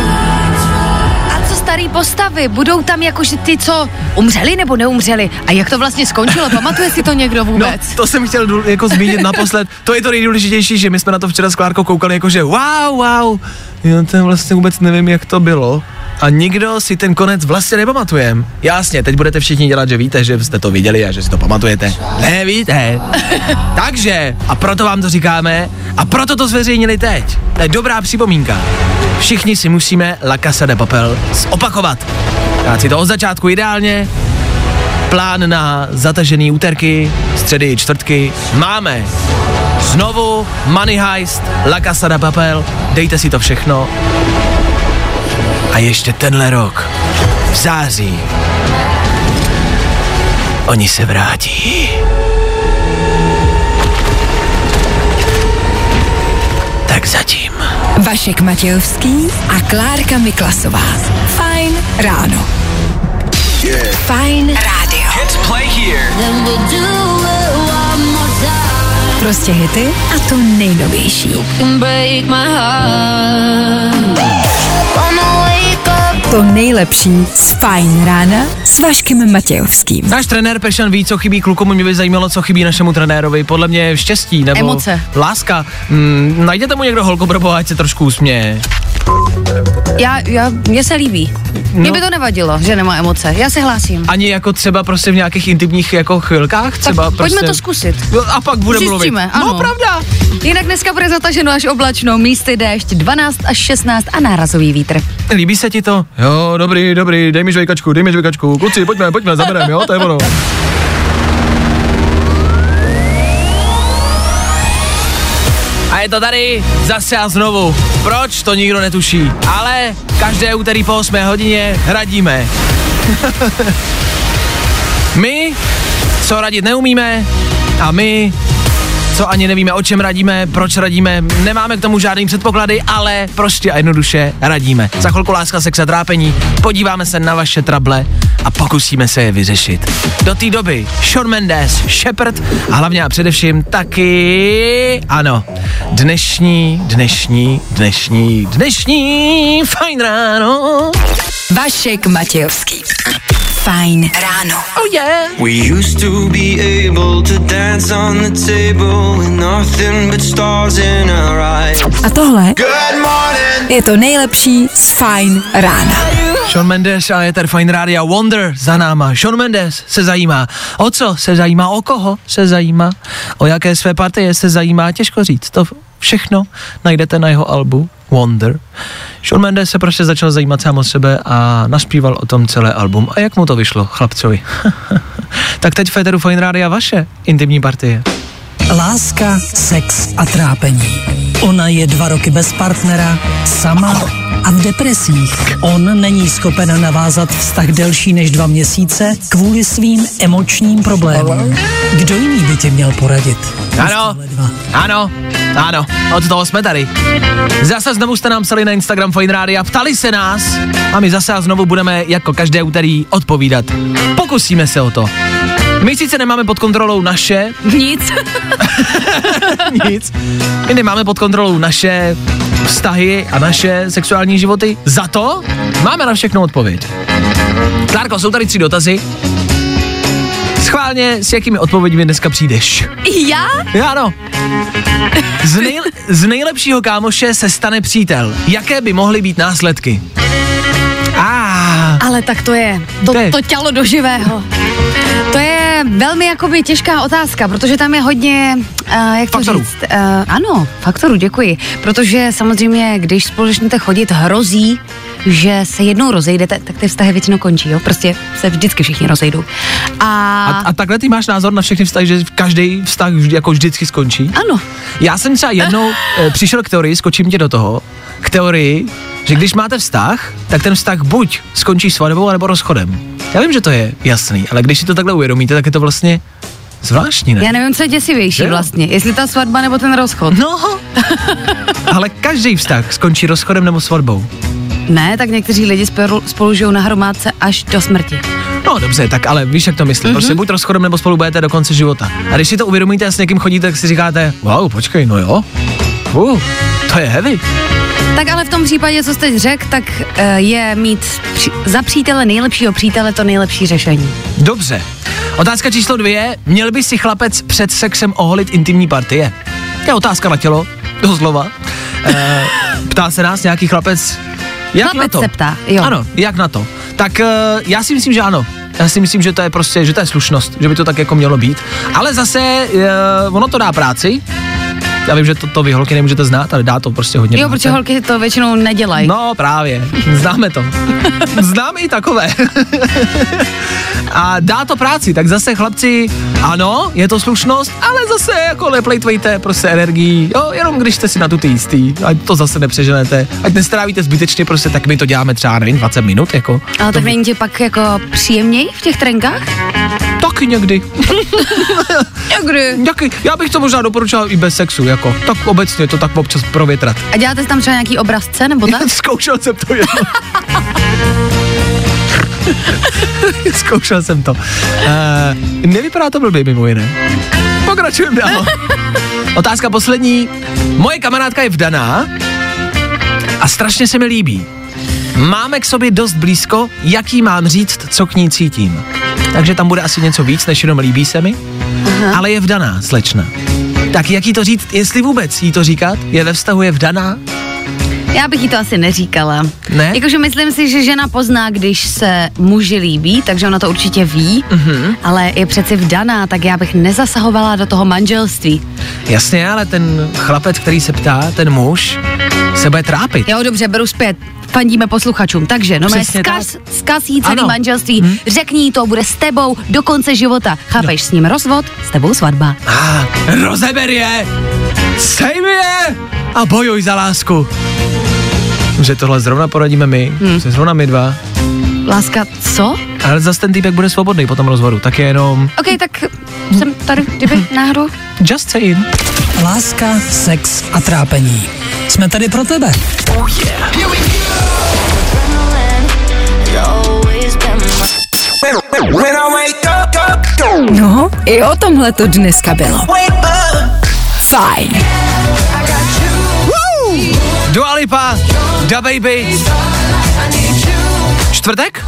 A co starý postavy? Budou tam jakože ty, co umřeli nebo neumřeli? A jak to vlastně skončilo? Pamatuje si to někdo No, vůbec? to jsem chtěl jako zmínit naposled. To je to nejdůležitější, že my jsme na to včera s Klárkou koukali jako, že wow, wow. Já ten vlastně vůbec nevím, jak to bylo. A nikdo si ten konec vlastně nepamatujeme. Jasně, teď budete všichni dělat, že víte, že jste to viděli a že si to pamatujete. Nevíte. Takže, a proto vám to říkáme, a proto to zveřejnili teď. To je dobrá připomínka. Všichni si musíme La Casa de Papel zopakovat. Dát si to od začátku ideálně, plán na zatažený úterky, středy, čtvrtky máme. Znovu Money Heist, La Casa de Papel, dejte si to všechno. A ještě tenhle rok, v září, oni se vrátí. Tak zatím. Vašek Matějovský a Klárka Miklasová. Fajn ráno. Fajn rádio. Play here. Prostě hity a to nejnovější. To nejlepší z Fajn rána s Vaškem Matějovským. Náš trenér Pešan ví, co chybí klukům, mě by zajímalo, co chybí našemu trenérovi. Podle mě štěstí nebo Emoce. láska. Mm, najděte mu někdo holku pro ať se trošku usměje. Já, já, mně se líbí. Mně by to nevadilo, že nemá emoce. Já se hlásím. Ani jako třeba prostě v nějakých intimních jako chvilkách třeba tak prostě... pojďme to zkusit. No, A pak budeme mluvit. Zjistíme, ano. No pravda. Jinak dneska bude zataženo až oblačno, místy déšť 12 až 16 a nárazový vítr. Líbí se ti to? Jo, dobrý, dobrý, dej mi žvejkačku, dej mi žvejkačku. Kluci, pojďme, pojďme, zabereme, jo, to je ono. A je to tady zase a znovu. Proč, to nikdo netuší. Ale každé úterý po 8 hodině radíme. my, co radit neumíme, a my, co ani nevíme, o čem radíme, proč radíme, nemáme k tomu žádný předpoklady, ale prostě a jednoduše radíme. Za chvilku láska, sex a trápení, podíváme se na vaše trable a pokusíme se je vyřešit. Do té doby Sean Mendes, Shepard a hlavně a především taky, ano, dnešní, dnešní, dnešní, dnešní, fajn ráno. Vašek Matějovský. Fajn ráno. Oh yeah. We used to be able to dance on the table with nothing but stars in our eyes. A tohle Good morning. je to nejlepší z Fajn rána. Sean Mendes a je tady Fine Radio Wonder za náma. Sean Mendes se zajímá. O co se zajímá? O koho se zajímá? O jaké své partie se zajímá? Těžko říct. To všechno najdete na jeho albu Wonder. Sean Mendes se prostě začal zajímat sám o sebe a naspíval o tom celé album. A jak mu to vyšlo, chlapcovi? tak teď Federu Fine Radio vaše intimní partie. Láska, sex a trápení. Ona je dva roky bez partnera, sama a v depresích. On není schopen navázat vztah delší než dva měsíce kvůli svým emočním problémům. Kdo jiný by ti měl poradit? Ano, ano, ano, od toho jsme tady. Zase znovu jste nám psali na Instagram Fine Radio, ptali se nás a my zase a znovu budeme jako každé úterý odpovídat. Pokusíme se o to. My sice nemáme pod kontrolou naše, Nic. nic, my nemáme pod kontrolou naše vztahy a naše sexuální životy, za to máme na všechno odpověď. Klárko, jsou tady tři dotazy, Schválně, s jakými odpověďmi dneska přijdeš? Já? Já ano. Z, nej, z nejlepšího kámoše se stane přítel. Jaké by mohly být následky? Ah, Ale tak to je, to, to tělo do živého. To je velmi jakoby těžká otázka, protože tam je hodně, uh, jak to Faktorů. říct, uh, ano, faktorů, děkuji. Protože samozřejmě, když společně budete chodit, hrozí, že se jednou rozejdete, tak ty vztahy většinou končí, jo? Prostě se vždycky všichni rozejdou. A, a, a takhle ty máš názor na všechny vztahy, že každý vztah vždy, jako vždycky skončí? ano, Já jsem třeba jednou e, přišel k teorii, skočím tě do toho, k teorii, že když máte vztah, tak ten vztah buď skončí svatbou, nebo rozchodem. Já vím, že to je jasný, ale když si to takhle uvědomíte, tak je to vlastně zvláštní, ne? já nevím, co je děsivější Jo. vlastně, jestli ta svatba nebo ten rozchod. No, ale každý vztah skončí rozchodem nebo svatbou. Ne, tak někteří lidi spolu, spolu žijou na hromádce až do smrti. No dobře, tak ale víš, jak to myslím. Mm-hmm. Prostě buď rozchodem nebo spolu budete do konce života. A když si to uvědomíte a s někým chodíte, tak si říkáte, wow, počkej, no jo. Uh, to je heavy. Tak ale v tom případě, co jste řekl, tak eh, je mít při- za přítele nejlepšího přítele to nejlepší řešení. Dobře. Otázka číslo dvě. Měl by si chlapec před sexem oholit intimní partie? To je otázka na tělo, doslova. E, ptá se nás nějaký chlapec, jak Chlapec na to? se ptá, jo. Ano, jak na to? Tak e, já si myslím, že ano. Já si myslím, že to je prostě, že to je slušnost, že by to tak jako mělo být. Ale zase e, ono to dá práci. Já vím, že to, to vy holky nemůžete znát, ale dá to prostě hodně Jo, protože holky to většinou nedělají. No právě, známe to. Známe i takové. A dá to práci, tak zase chlapci, ano, je to slušnost, ale zase jako neplejtvejte prostě energii, jo, jenom když jste si na tu ty jistý, ať to zase nepřeženete, ať nestrávíte zbytečně prostě, tak my to děláme třeba, nevím, 20 minut, jako. Ale tak není ti pak jako příjemněji v těch trenkách? Taky někdy. Někdy. Taky, já bych to možná doporučoval i bez sexu, jako, tak obecně to tak občas provětrat. A děláte tam třeba nějaký obrazce, nebo tak? Zkoušel jsem to jedno. Zkoušel jsem to. Uh, nevypadá to blbě mimo jiné. Pokračujeme dál. Otázka poslední. Moje kamarádka je vdaná a strašně se mi líbí. Máme k sobě dost blízko, jaký mám říct, co k ní cítím. Takže tam bude asi něco víc, než jenom líbí se mi. Aha. Ale je vdaná, slečna. Tak jak jí to říct, jestli vůbec jí to říkat? Je ve vztahu, je vdaná? Já bych jí to asi neříkala. Ne? Jakože myslím si, že žena pozná, když se muži líbí, takže ona to určitě ví, Mhm. ale je přeci vdaná, tak já bych nezasahovala do toho manželství. Jasně, ale ten chlapec, který se ptá, ten muž, se bude trápit. Jo, dobře, beru zpět. Fandíme posluchačům. Takže, no Přesně zkaz, zkaz jí celý Ano. manželství, hmm. řekni jí to, bude s tebou do konce života. Chápeš, s ním rozvod, s tebou svatba. Ah, rozeber je! Sej mi je! A bojuj za lásku. Že tohle zrovna poradíme my, hmm. se zrovna my dva. Láska, co? Ale zase ten týpek bude svobodný po tom rozvodu, tak je jenom OK, tak jsem tady, kdyby náhodou. just saying. Láska, sex a trápení. Jsme tady pro tebe. No, i o tomhle to dneska bylo. Fajn. Dua Lipa, Da Baby. Čtvrtek?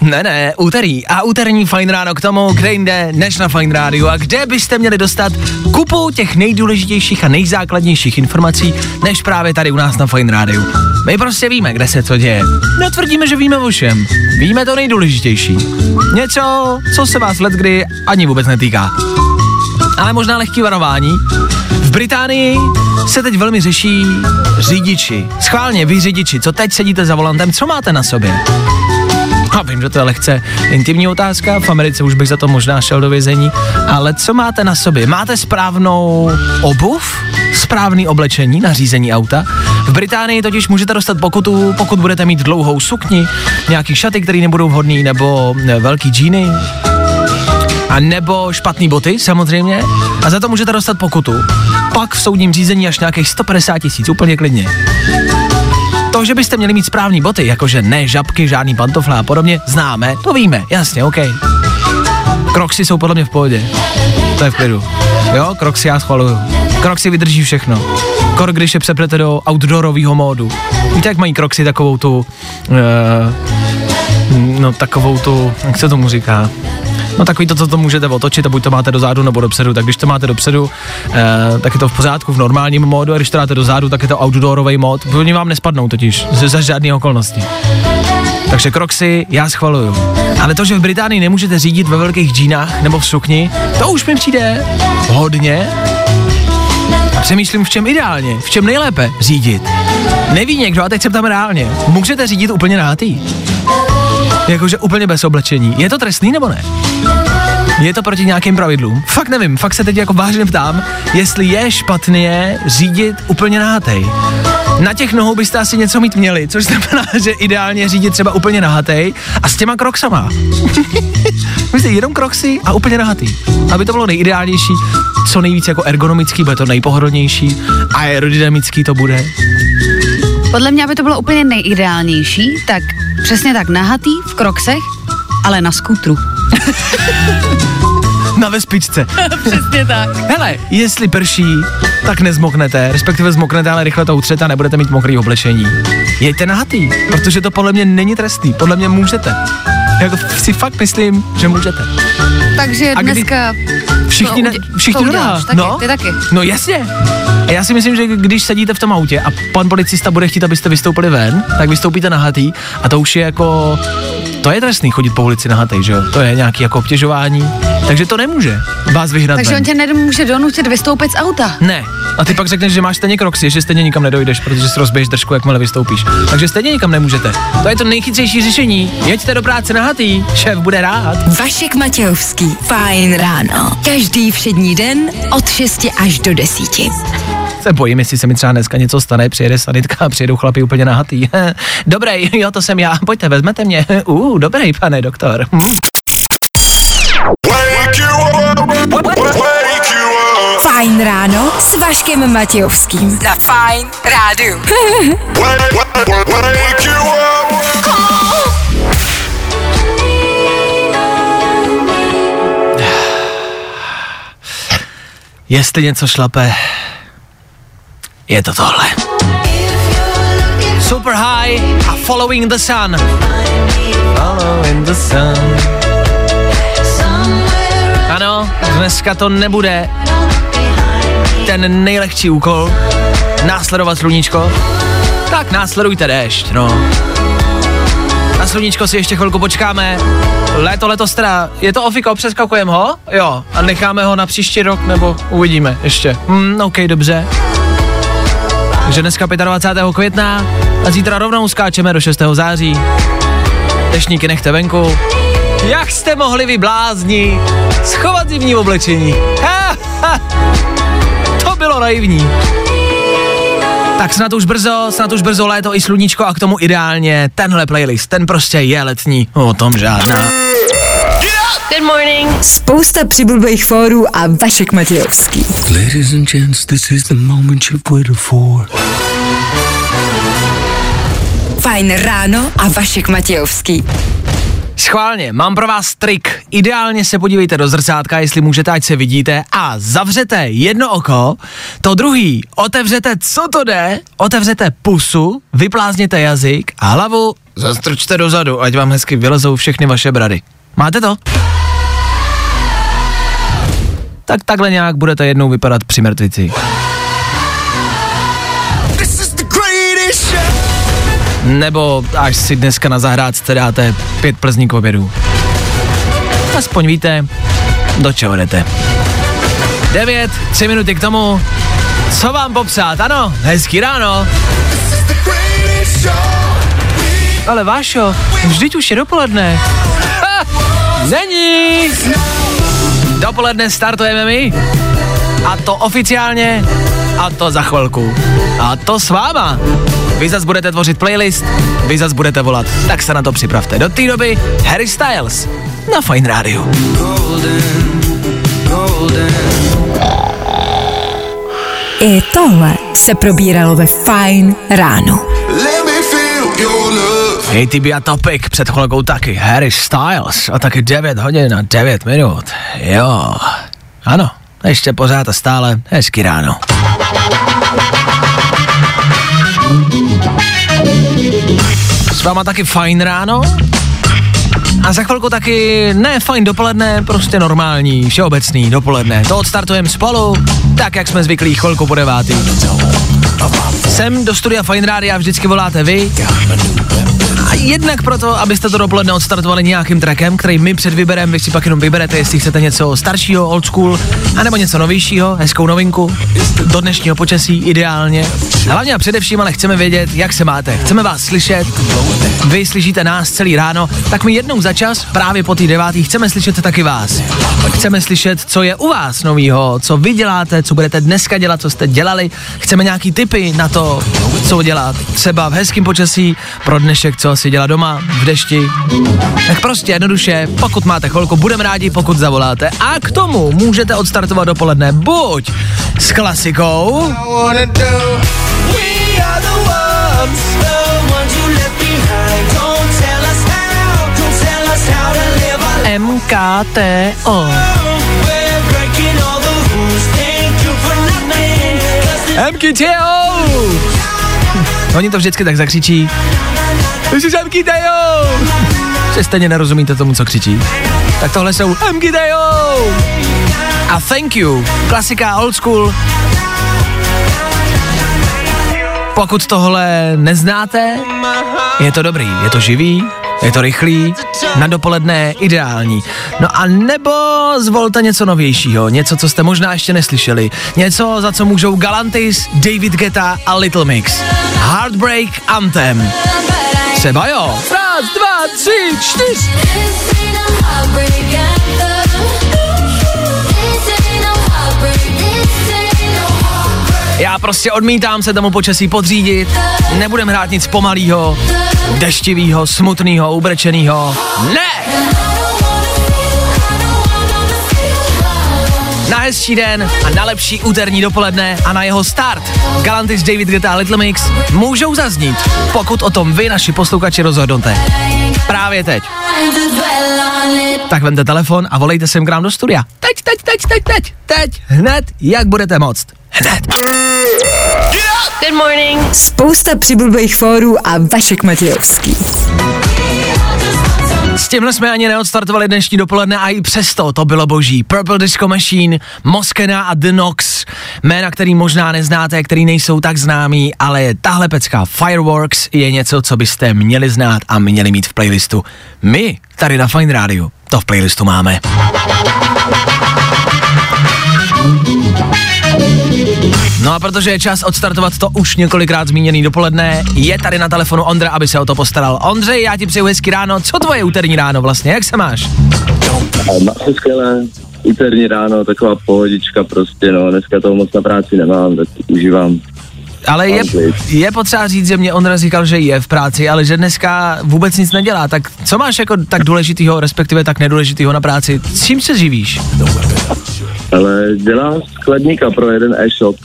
Ne, ne, úterý. A úterní Fine Ráno k tomu, kde jinde než na Fine Rádiu a kde byste měli dostat kupu těch nejdůležitějších a nejzákladnějších informací, než právě tady u nás na Fine Rádiu. My prostě víme, kde se co děje. Netvrdíme, že víme o všem. Víme to nejdůležitější. Něco, co se vás let kdy ani vůbec netýká. Ale možná lehký varování. V Británii se teď velmi řeší řidiči. Schválně, vy řidiči, co teď sedíte za volantem, co máte na sobě? A vím, že to je lehce intimní otázka, v Americe už bych za to možná šel do vězení, ale co máte na sobě? Máte správnou obuv? Správný oblečení na řízení auta? V Británii totiž můžete dostat pokutu, pokud budete mít dlouhou sukni, nějaký šaty, které nebudou vhodný, nebo ne, velký džíny, a nebo špatný boty, samozřejmě. A za to můžete dostat pokutu. Pak v soudním řízení až nějakých 150 tisíc, úplně klidně. To, že byste měli mít správný boty, jakože ne žabky, žádný pantofle a podobně, známe, to víme, jasně, OK. Kroxy jsou podle mě v pohodě. To je v klidu. Jo, kroxy já schvaluju. Kroxy vydrží všechno. Kor, když je přeplete do outdoorového módu. Víte, jak mají Kroxy takovou tu, uh, no takovou tu, jak se tomu říká, No takový to, co to můžete otočit a buď to máte dozadu nebo dopředu, tak když to máte dopředu, eh, tak je to v pořádku v normálním módu a když to dáte dozadu, tak je to outdoorový mód. Oni vám nespadnou totiž, ze za žádné okolnosti. Takže Crocsy já schvaluju. Ale to, že v Británii nemůžete řídit ve velkých džínách nebo v sukni, to už mi přijde hodně. Přemýšlím, v čem ideálně, v čem nejlépe řídit. Neví někdo, a teď se tam reálně, můžete řídit úplně nátý? Jakože úplně bez oblečení. Je to trestný nebo ne? Je to proti nějakým pravidlům? Fakt nevím, fakt se teď jako vážně ptám, jestli je špatně řídit úplně nahatej. Na těch nohou byste asi něco mít měli, což znamená, že ideálně řídit třeba úplně nahatej a s těma kroksama. Myslíte, jenom kroksy a úplně nahatý. Aby to bylo nejideálnější, co nejvíc jako ergonomický, bude to nejpohodlnější, aerodynamický to bude. Podle mě, aby to bylo úplně nejideálnější, tak přesně tak nahatý v kroksech, ale na skútru. Na vespičce. Přesně tak. Hele, jestli prší, tak nezmoknete, respektive zmoknete, ale rychle to utřete a nebudete mít mokrý oblečení. Jeďte nahatý, protože to podle mě není trestný, podle mě můžete. Jako si fakt myslím, že můžete. Takže A dneska Všichni, to, udě- všichni to uděláš, taky, no, ty taky. no jasně. A já si myslím, že když sedíte v tom autě a pan policista bude chtít, abyste vystoupili ven, tak vystoupíte nahatý a to už je jako, to je trestný chodit po ulici nahatý, že jo? To je nějaký jako obtěžování, takže to nemůže vás vyhrát Takže ven. on tě nemůže donutit vystoupit z auta. Ne. A ty pak řekneš, že máš stejně kroxy, že stejně nikam nedojdeš, protože si rozbiješ držku, jakmile vystoupíš. Takže stejně nikam nemůžete. To je to nejchytřejší řešení. Jeďte do práce nahatý, šéf bude rád. Vašek Matějovský. Fajn ráno. Každý všední den od 6 až do 10. Se bojím, jestli se mi třeba dneska něco stane, přijede sanitka a přijedou chlapi úplně nahatý. Dobrý, jo, to jsem já. Pojďte, vezmete mě. Uh, dobrý, pane doktor. Vaškem Matějovským. Na Fajn rádu. Jestli něco šlape, je to tohle. Super High a Following the Sun. Following the Sun. Ano, dneska to nebude ten nejlehčí úkol, následovat sluníčko. Tak následujte déšť, no. Na sluníčko si ještě chvilku počkáme. Léto, letos teda, je to ofiko, přeskakujeme ho? Jo, a necháme ho na příští rok, nebo uvidíme ještě. Hmm, OK, dobře. Takže dneska 25. května a zítra rovnou skáčeme do 6. září. Dešníky nechte venku. Jak jste mohli vy blázni schovat zimní oblečení? Ha, ha. To bylo naivní. Tak snad už brzo, snad už brzo léto i sluníčko a k tomu ideálně tenhle playlist, ten prostě je letní, o tom žádná. Good morning. Spousta přibulbých fórů a Vašek Matějovský. Ladies and gents, this is the moment you've waited for. Fajn ráno a Vašek Matějovský. Schválně, mám pro vás trik. Ideálně se podívejte do zrcátka, jestli můžete, ať se vidíte a zavřete jedno oko, to druhý otevřete, co to jde, otevřete pusu, vyplázněte jazyk a hlavu zastrčte dozadu, ať vám hezky vylezou všechny vaše brady. Máte to? Tak takhle nějak budete jednou vypadat při mrtvici. Nebo až si dneska na zahrádce dáte pět plzní k obědu. Aspoň víte, do čeho jdete. 9, 3 minuty k tomu. Co vám popsat? Ano, hezký ráno. Ale Vášo, vždyť už je dopoledne. Ha, není. Dopoledne startujeme my. A to oficiálně. A to za chvilku. A to s váma. Vy zas budete tvořit playlist, vy zas budete volat. Tak se na to připravte. Do té doby Harry Styles na Fine Radio. I tohle se probíralo ve Fajn ráno. Hej, ty a Topic, před chvilkou taky Harry Styles a taky 9 hodin a 9 minut. Jo, ano, ještě pořád a stále hezky ráno. S váma taky fajn ráno? A za chvilku taky ne fajn dopoledne, prostě normální, všeobecný dopoledne. To odstartujeme spolu, tak jak jsme zvyklí chvilku po devátý. Sem do studia Fine Rádia vždycky voláte vy. Jednak proto, abyste to dopoledne odstartovali nějakým trackem, který my před vyberem, vy si pak jenom vyberete, jestli chcete něco staršího, old school, anebo něco novějšího, hezkou novinku, do dnešního počasí ideálně. Hlavně a především ale chceme vědět, jak se máte. Chceme vás slyšet, vy slyšíte nás celý ráno, tak my jednou za čas, právě po té devátý, chceme slyšet taky vás. Chceme slyšet, co je u vás novýho, co vy děláte, co budete dneska dělat, co jste dělali. Chceme nějaký tipy na to, co dělat. Třeba v hezkém počasí, pro dnešek, co si dělat doma, v dešti. Tak prostě jednoduše, pokud máte chvilku, budeme rádi, pokud zavoláte. A k tomu můžete odstartovat dopoledne buď s klasikou, MKTO. MKTO! Oni to vždycky tak zakřičí. This is MKTO! Že stejně nerozumíte tomu, co křičí. Tak tohle jsou MKTO! A thank you. Klasika old school. Pokud tohle neznáte, je to dobrý, je to živý, je to rychlý, na dopoledne ideální. No a nebo zvolte něco novějšího, něco, co jste možná ještě neslyšeli, něco, za co můžou Galantis, David Geta a Little Mix. Heartbreak Anthem. Třeba jo. Raz, dva, tři, čtyři. Já prostě odmítám se tomu počasí podřídit, nebudem hrát nic pomalýho, deštivýho, smutného, ubrečenýho. Ne! Na hezčí den a na lepší úterní dopoledne a na jeho start Galantis David Guetta a Little Mix můžou zaznít, pokud o tom vy, naši posluchači, rozhodnete. Právě teď. Tak vemte telefon a volejte sem k nám do studia. Teď, teď, teď, teď, teď, teď, hned, jak budete moct. Hned. Good morning. Spousta přibulbých fórů a Vašek Matějovský. S tímhle jsme ani neodstartovali dnešní dopoledne a i přesto to bylo boží. Purple Disco Machine, Moskena a The Nox, jména, který možná neznáte, který nejsou tak známý, ale tahle pecka Fireworks je něco, co byste měli znát a měli mít v playlistu. My tady na Fine Radio to v playlistu máme. No a protože je čas odstartovat to už několikrát zmíněný dopoledne, je tady na telefonu Ondra, aby se o to postaral. Ondřej, já ti přeju hezký ráno. Co tvoje úterní ráno vlastně? Jak se máš? Mám se skvělé, úterní ráno, taková pohodička prostě, no, dneska toho moc na práci nemám, tak užívám. Ale je, je potřeba říct, že mě Ondra říkal, že je v práci, ale že dneska vůbec nic nedělá. Tak co máš jako tak důležitýho, respektive tak nedůležitýho na práci? S čím se živíš? Ale dělám skladníka pro jeden e-shop.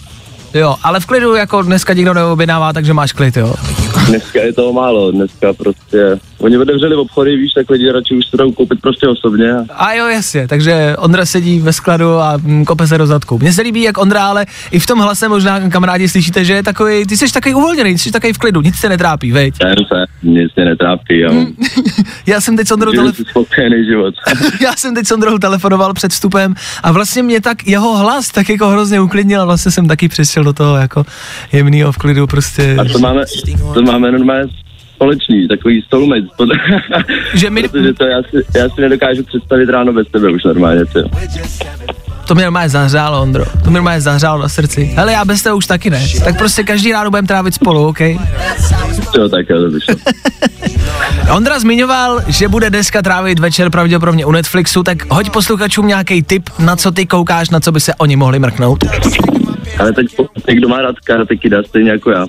Jo, ale v klidu jako dneska nikdo neobjednává, takže máš klid, jo? Dneska je toho málo, dneska prostě, oni otevřeli obchody, víš, tak lidi radši už to jdou koupit prostě osobně. A jo, jasně, takže Ondra sedí ve skladu a mm, kope se do zadku. Mně se líbí, jak Ondra, ale i v tom hlase možná kamarádi slyšíte, že je takový, ty jsi takový uvolněný, ty jsi takový v klidu, nic se netrápí, veď? Se, nic mě netrápí, já mám Já jsem teď s Ondrou telef- spokojený život. já jsem teď s Ondrou telefonoval před vstupem a vlastně mě tak jeho hlas tak jako hrozně uklidnil a vlastně jsem taky přešel do toho jako jemného v klidu prostě. A to máme, to máme normálně společný, takový soulmate. že my... Protože to já si, já si nedokážu představit ráno bez tebe už normálně, co? To mě normálně zahřálo, Ondro. To mě normálně zahřálo na srdci. Hele, já bez tebe už taky ne. Tak prostě každý ráno budeme trávit spolu, OK? Jo, tak jo, to. Ondra zmiňoval, že bude dneska trávit večer pravděpodobně u Netflixu, tak hoď posluchačům nějaký tip, na co ty koukáš, na co by se oni mohli mrknout. Ale teď někdo má rád Karate Kida, stejně jako já,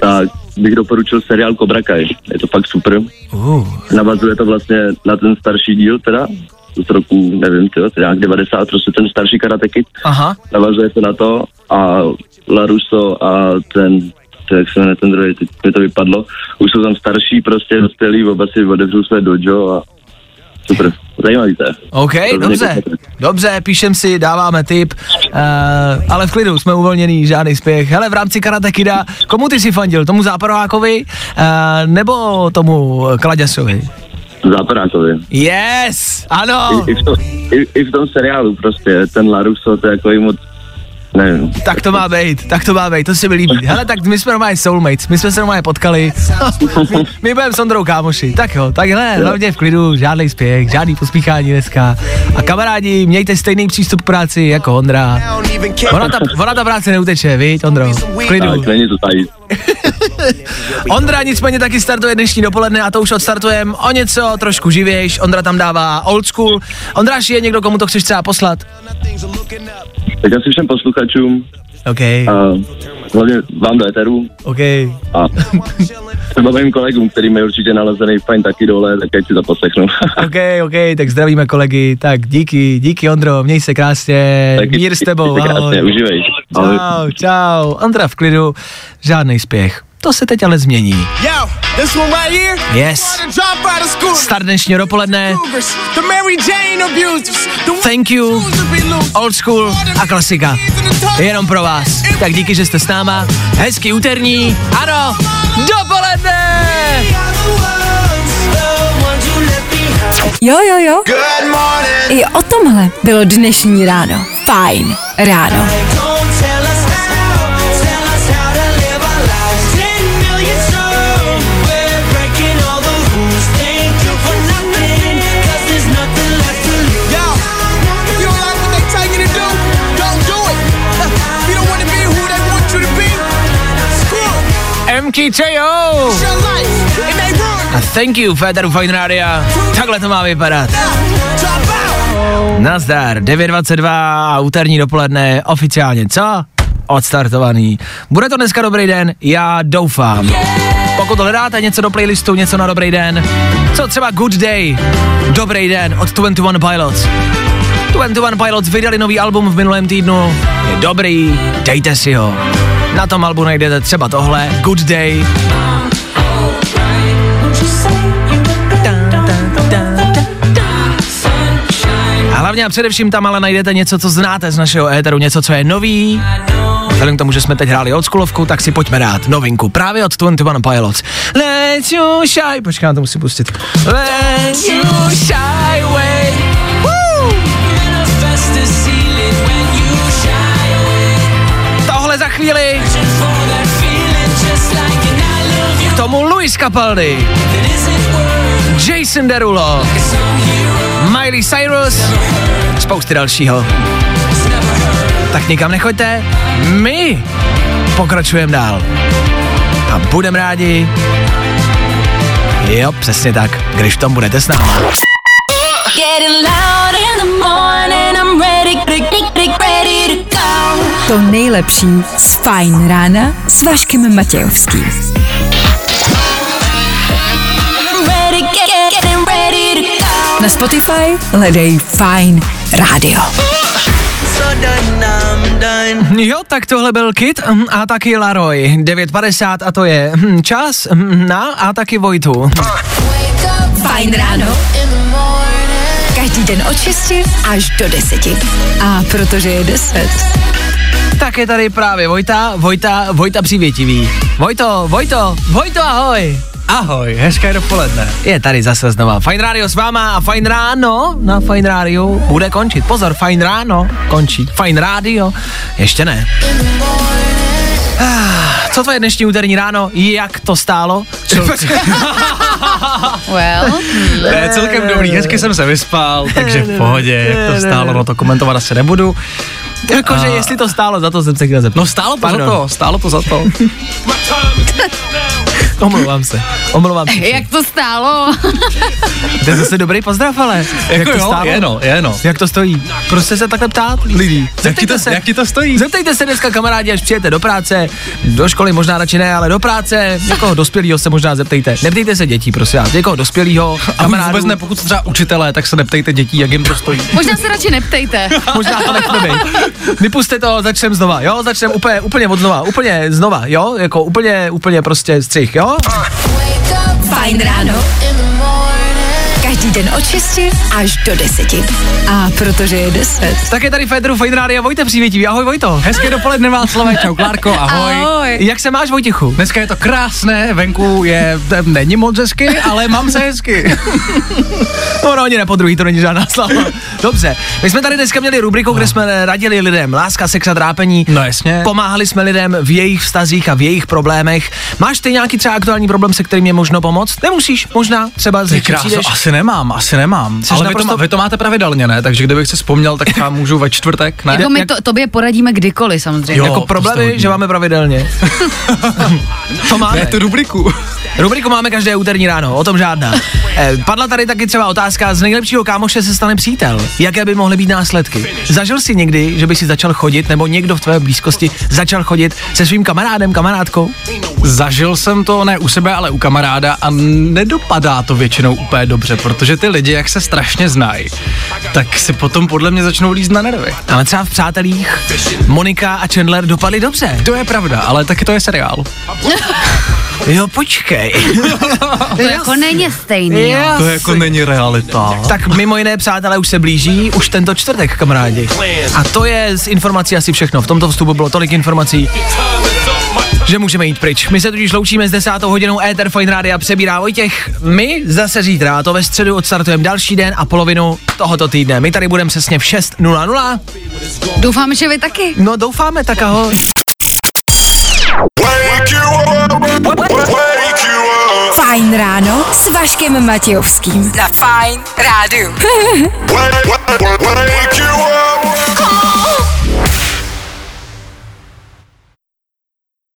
tak bych doporučil seriál Cobra Kai. Je to fakt super. Uh. Navazuje to vlastně na ten starší díl teda, z roku, nevím, tyjo, to je nějak 90, prostě ten starší Karate Kid. Aha. Navazuje se na to a Laruso a ten, to jak se jmenuje ten druhý, teď mi to vypadlo, už jsou tam starší prostě dospělí, oba si otevřou své dojo a super, zajímavý to je. OK, To dobře, dobře, píšem si, dáváme tip, uh, ale v klidu, jsme uvolněný, žádný spěch. Hele, v rámci Karate Kida, komu ty si fandil, tomu Záporovákovi uh, nebo tomu Kladěsovi? Západákovi. Yes, ano. I, i, v tom, i, I v tom seriálu prostě, ten Laruso, to je jako moc, nevím. Tak to má být, tak to má být, to se mi líbí. Hele, tak my jsme normálně soulmates, my jsme se normálně potkali. my, my budeme s Ondrou kámoši. Tak jo, tak hele, hlavně v klidu, žádný spěch, žádný pospíchání dneska. A kamarádi, mějte stejný přístup k práci jako Ondra. Ona ta, ona ta práce neuteče, viď, Ondro? V klidu. Tak, není to tady. Ondra nicméně taky startuje dnešní dopoledne a to už odstartujeme o něco trošku živějš. Ondra tam dává old school. Ondráš je někdo, komu to chceš třeba poslat? Tak asi všem posluchačům. OK. A hlavně vám do Eteru. OK. A třeba mým kolegům, který mi určitě nalezený fajn taky dole, tak ať si to poslechnu. OK, OK, tak zdravíme kolegy, tak díky, díky Ondro, měj se krásně, Taky mír s tebou, se krásně, ahoj. užívej. Ahoj. Čau, čau, Ondra v klidu, žádný spěch. To se teď ale změní. Yes. Start dnešního dopoledne. Thank you, old school a klasika. Jenom pro vás. Tak díky, že jste s náma. Hezký úterní, ano, dopoledne! Jo, jo, jo. I o tomhle bylo dnešní ráno. Fajn ráno. MKTO! A thank you, Féteru Fine Radio. Takhle to má vypadat. Nazdar, 9.22 a úterní dopoledne oficiálně, co? Odstartovaný. Bude to dneska dobrý den? Já doufám. Pokud hledáte něco do playlistu, něco na dobrý den, co třeba Good Day, dobrý den od 21 Pilots. 21 Pilots vydali nový album v minulém týdnu, je dobrý, dejte si ho. Na tom albu najdete třeba tohle, Good Day. A hlavně a především tam ale najdete něco, co znáte z našeho éteru, něco, co je nový. Vzhledem k tomu, že jsme teď hráli oldschoolovku, tak si pojďme dát novinku právě od 21 Pilots. Let you shy, počkám, to musím pustit. Let you shy away. Tohle za chvíli. Tomu Luis Capaldi. Jason Derulo. Miley Cyrus. Spousty dalšího. Tak nikam nechoďte. My pokračujeme dál. A budeme rádi. Jo, přesně tak, když v tom budete s námi. To nejlepší z Fajn rána s Vaškem Matějovským. Na Spotify hledej Fajn Radio. Jo, tak tohle byl Kit hm, a taky Laroy. 9.50 a to je hm, čas hm, na a taky Vojtu. Fajn ráno. Každý den od 6 až do 10. A protože je 10. Tak je tady právě Vojta, Vojta, Vojta přivětivý. Vojto, Vojto, Vojto, ahoj. Ahoj, hezké dopoledne. Je tady zase znova Fine Radio s váma a Fine Ráno na Fine Radio bude končit. Pozor, Fine Ráno končí. Fine Radio ještě ne. Ah, Co tvoje dnešní úterní ráno? Jak to stálo? Well. To je celkem dobrý, hezky jsem se vyspal, takže v pohodě, jak to stálo, no to komentovat asi nebudu. Jakože jestli to stálo za to, jsem se chtěl zeptat. No stálo to Pardon. za to, stálo to za to. Omlouvám se, omlouvám se. Jak to stálo? To je zase dobrý pozdrav, ale. Jako jo, je no, je no. Jak to stojí? Prostě se takhle ptát lidí. Jak ti to, se. jak ti to stojí? Zeptejte se dneska kamarádi, až přijete do práce, do školy možná radši ne, ale do práce, někoho dospělého se možná zeptejte. Neptejte se dětí, prosím vás, někoho dospělého, A vůbec ne, pokud jste třeba učitelé, tak se neptejte dětí, jak jim to stojí. Možná se radši neptejte. Možná to nechme být. Vypuste to, začneme znova, jo? Začneme úplně, úplně od znova, úplně znova, jo? Jako úplně, úplně prostě střih, jo? Fajn ráno. Každý den od 6 až do 10. A protože je 10. Tak je tady Federu Fine Radio, Vojta Přívětivý. Ahoj Vojto. Hezké dopoledne Václavé, čau Klárko, ahoj. Ahoj. Jak se máš Vojtěchu? Dneska je to krásné, venku je, eh, není moc hezky, ale mám se hezky. No, no, ani ne po druhý, to není žádná slava. Dobře, my jsme tady dneska měli rubriku, kde jsme radili lidem láska, sex a trápení. No jasně. Pomáhali jsme lidem v jejich vztazích a v jejich problémech. Máš ty nějaký třeba aktuální problém, se kterým je možno pomoct? Nemusíš, možná, třeba z Ty přijdeš. asi nemám, asi nemám. Jsi ale vy, naprosto- to, má- vy to máte pravidelně, ne? Takže kdybych si vzpomněl, tak já můžu ve čtvrtek, ne? Jako my to, tobě poradíme kdykoliv samozřejmě. Jo, jako to hodně. že máme pravidelně. to máme. Ne, tu rubriku. Rubriku máme každé úterní ráno, o tom žádná. Eh, padla tady taky třeba otázka, z nejlepšího kámoše se stane přítel. Jaké by mohly být následky? Zažil jsi někdy, že by si začal chodit, nebo někdo v tvé blízkosti začal chodit se svým kamarádem, kamarádkou? Zažil jsem to ne u sebe, ale u kamaráda a nedopadá to většinou úplně dobře, protože ty lidi, jak se strašně znají, tak si potom podle mě začnou líst na nervy. Ale třeba v Přátelích Monika a Chandler dopadli dobře. To je pravda, ale taky to je seriál. Jo, počkej. To jako není stejný, jo. To jako není realita. Tak mimo jiné, přátelé, už se blíží, už tento čtvrtek, kamarádi. A to je z informací asi všechno. V tomto vstupu bylo tolik informací, že můžeme jít pryč. My se tudíž loučíme s desátou hodinou Ether Fine Rádia přebírá Vojtěch. My zase zítra, a to ve středu odstartujeme další den a polovinu tohoto týdne. My tady budeme přesně v 6.00. Doufám, že vy taky. No doufáme, tak ahoj. Fajn ráno s Vaškem Matějovským. Na Fajn rádu.